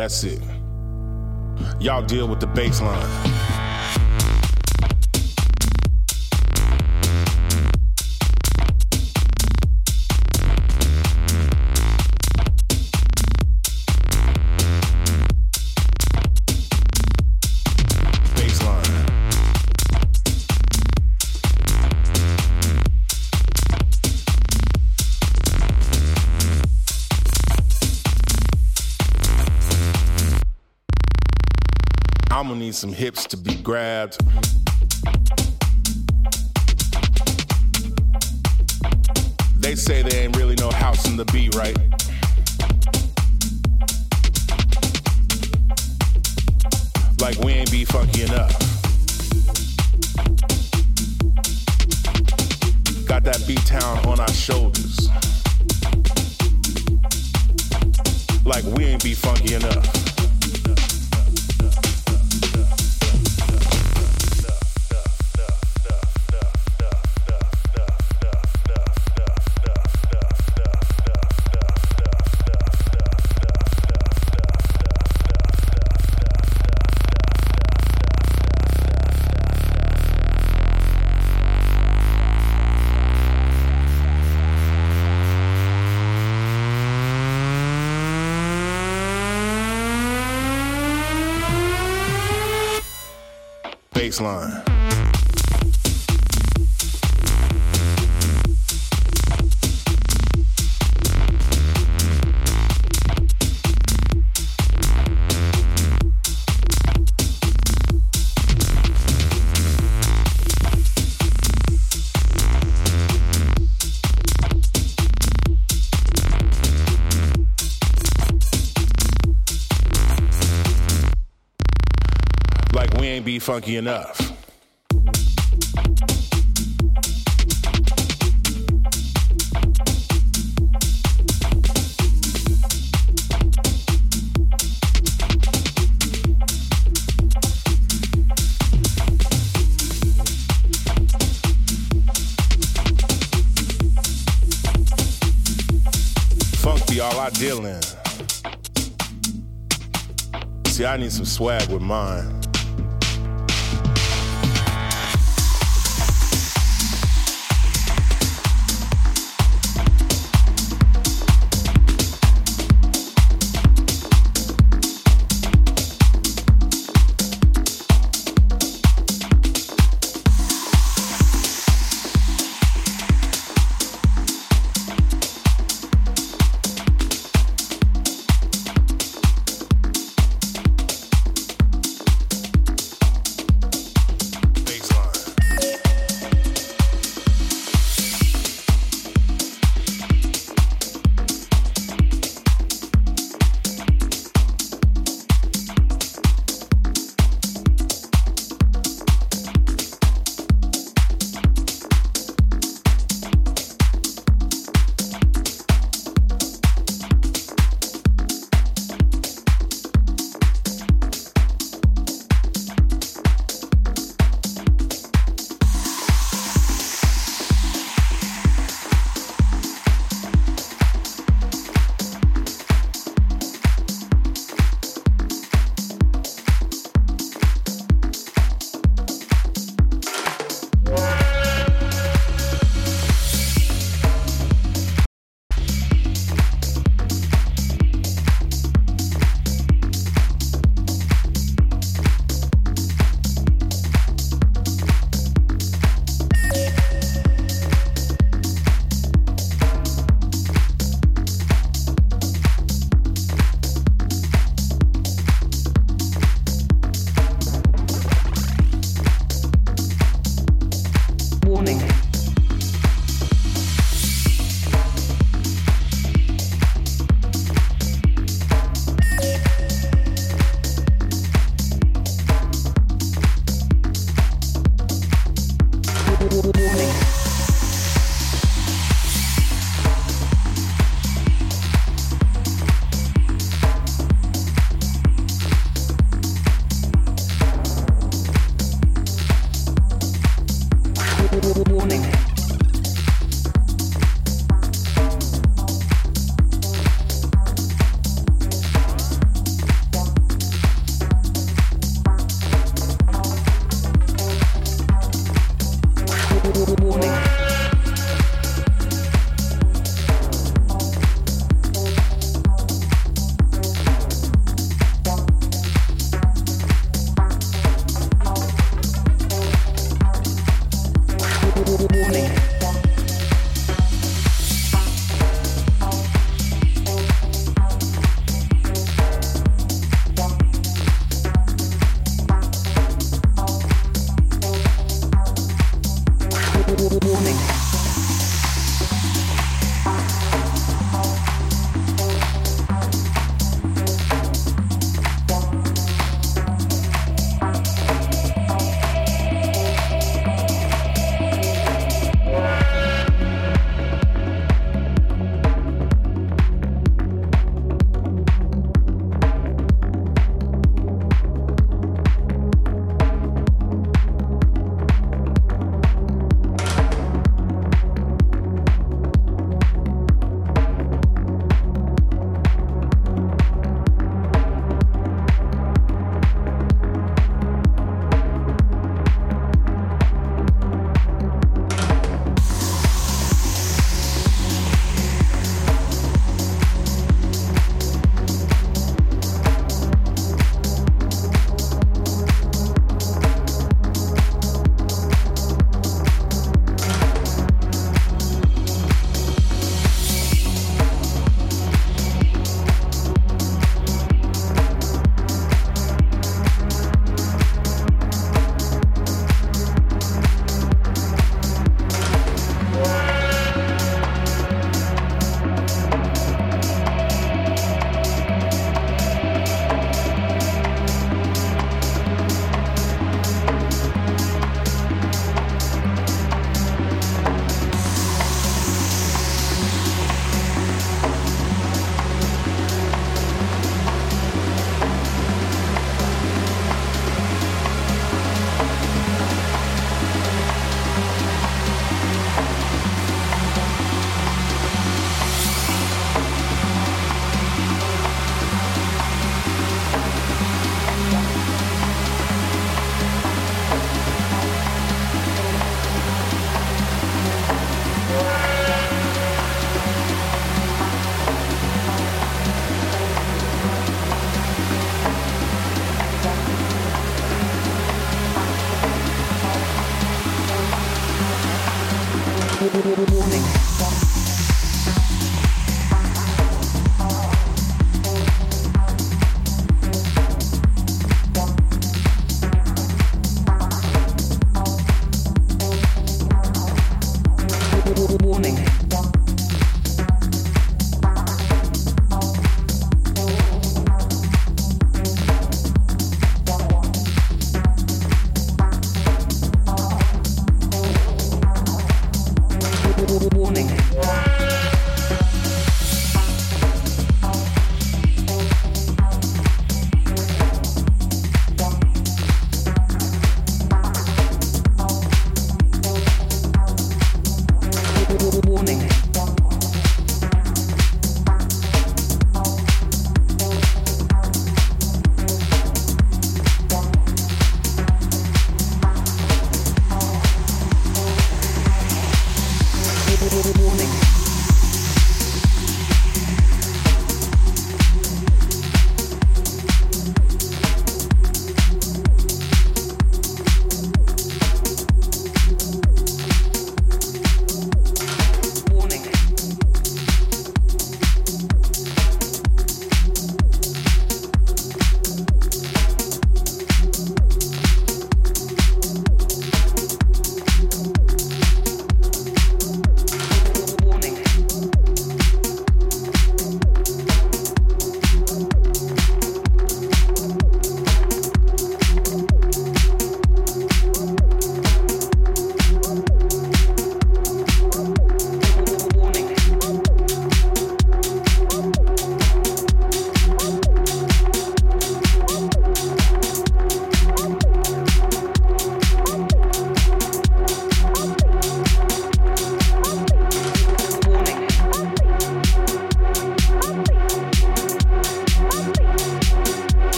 That's it. Y'all deal with the. Baseline. Need some hips to be grabbed. They say there ain't really no house in the beat, right? Like we ain't be funky enough. Got that beat town on our shoulders. Like we ain't be funky enough. Funky enough. All I deal in. See, I need some swag with mine.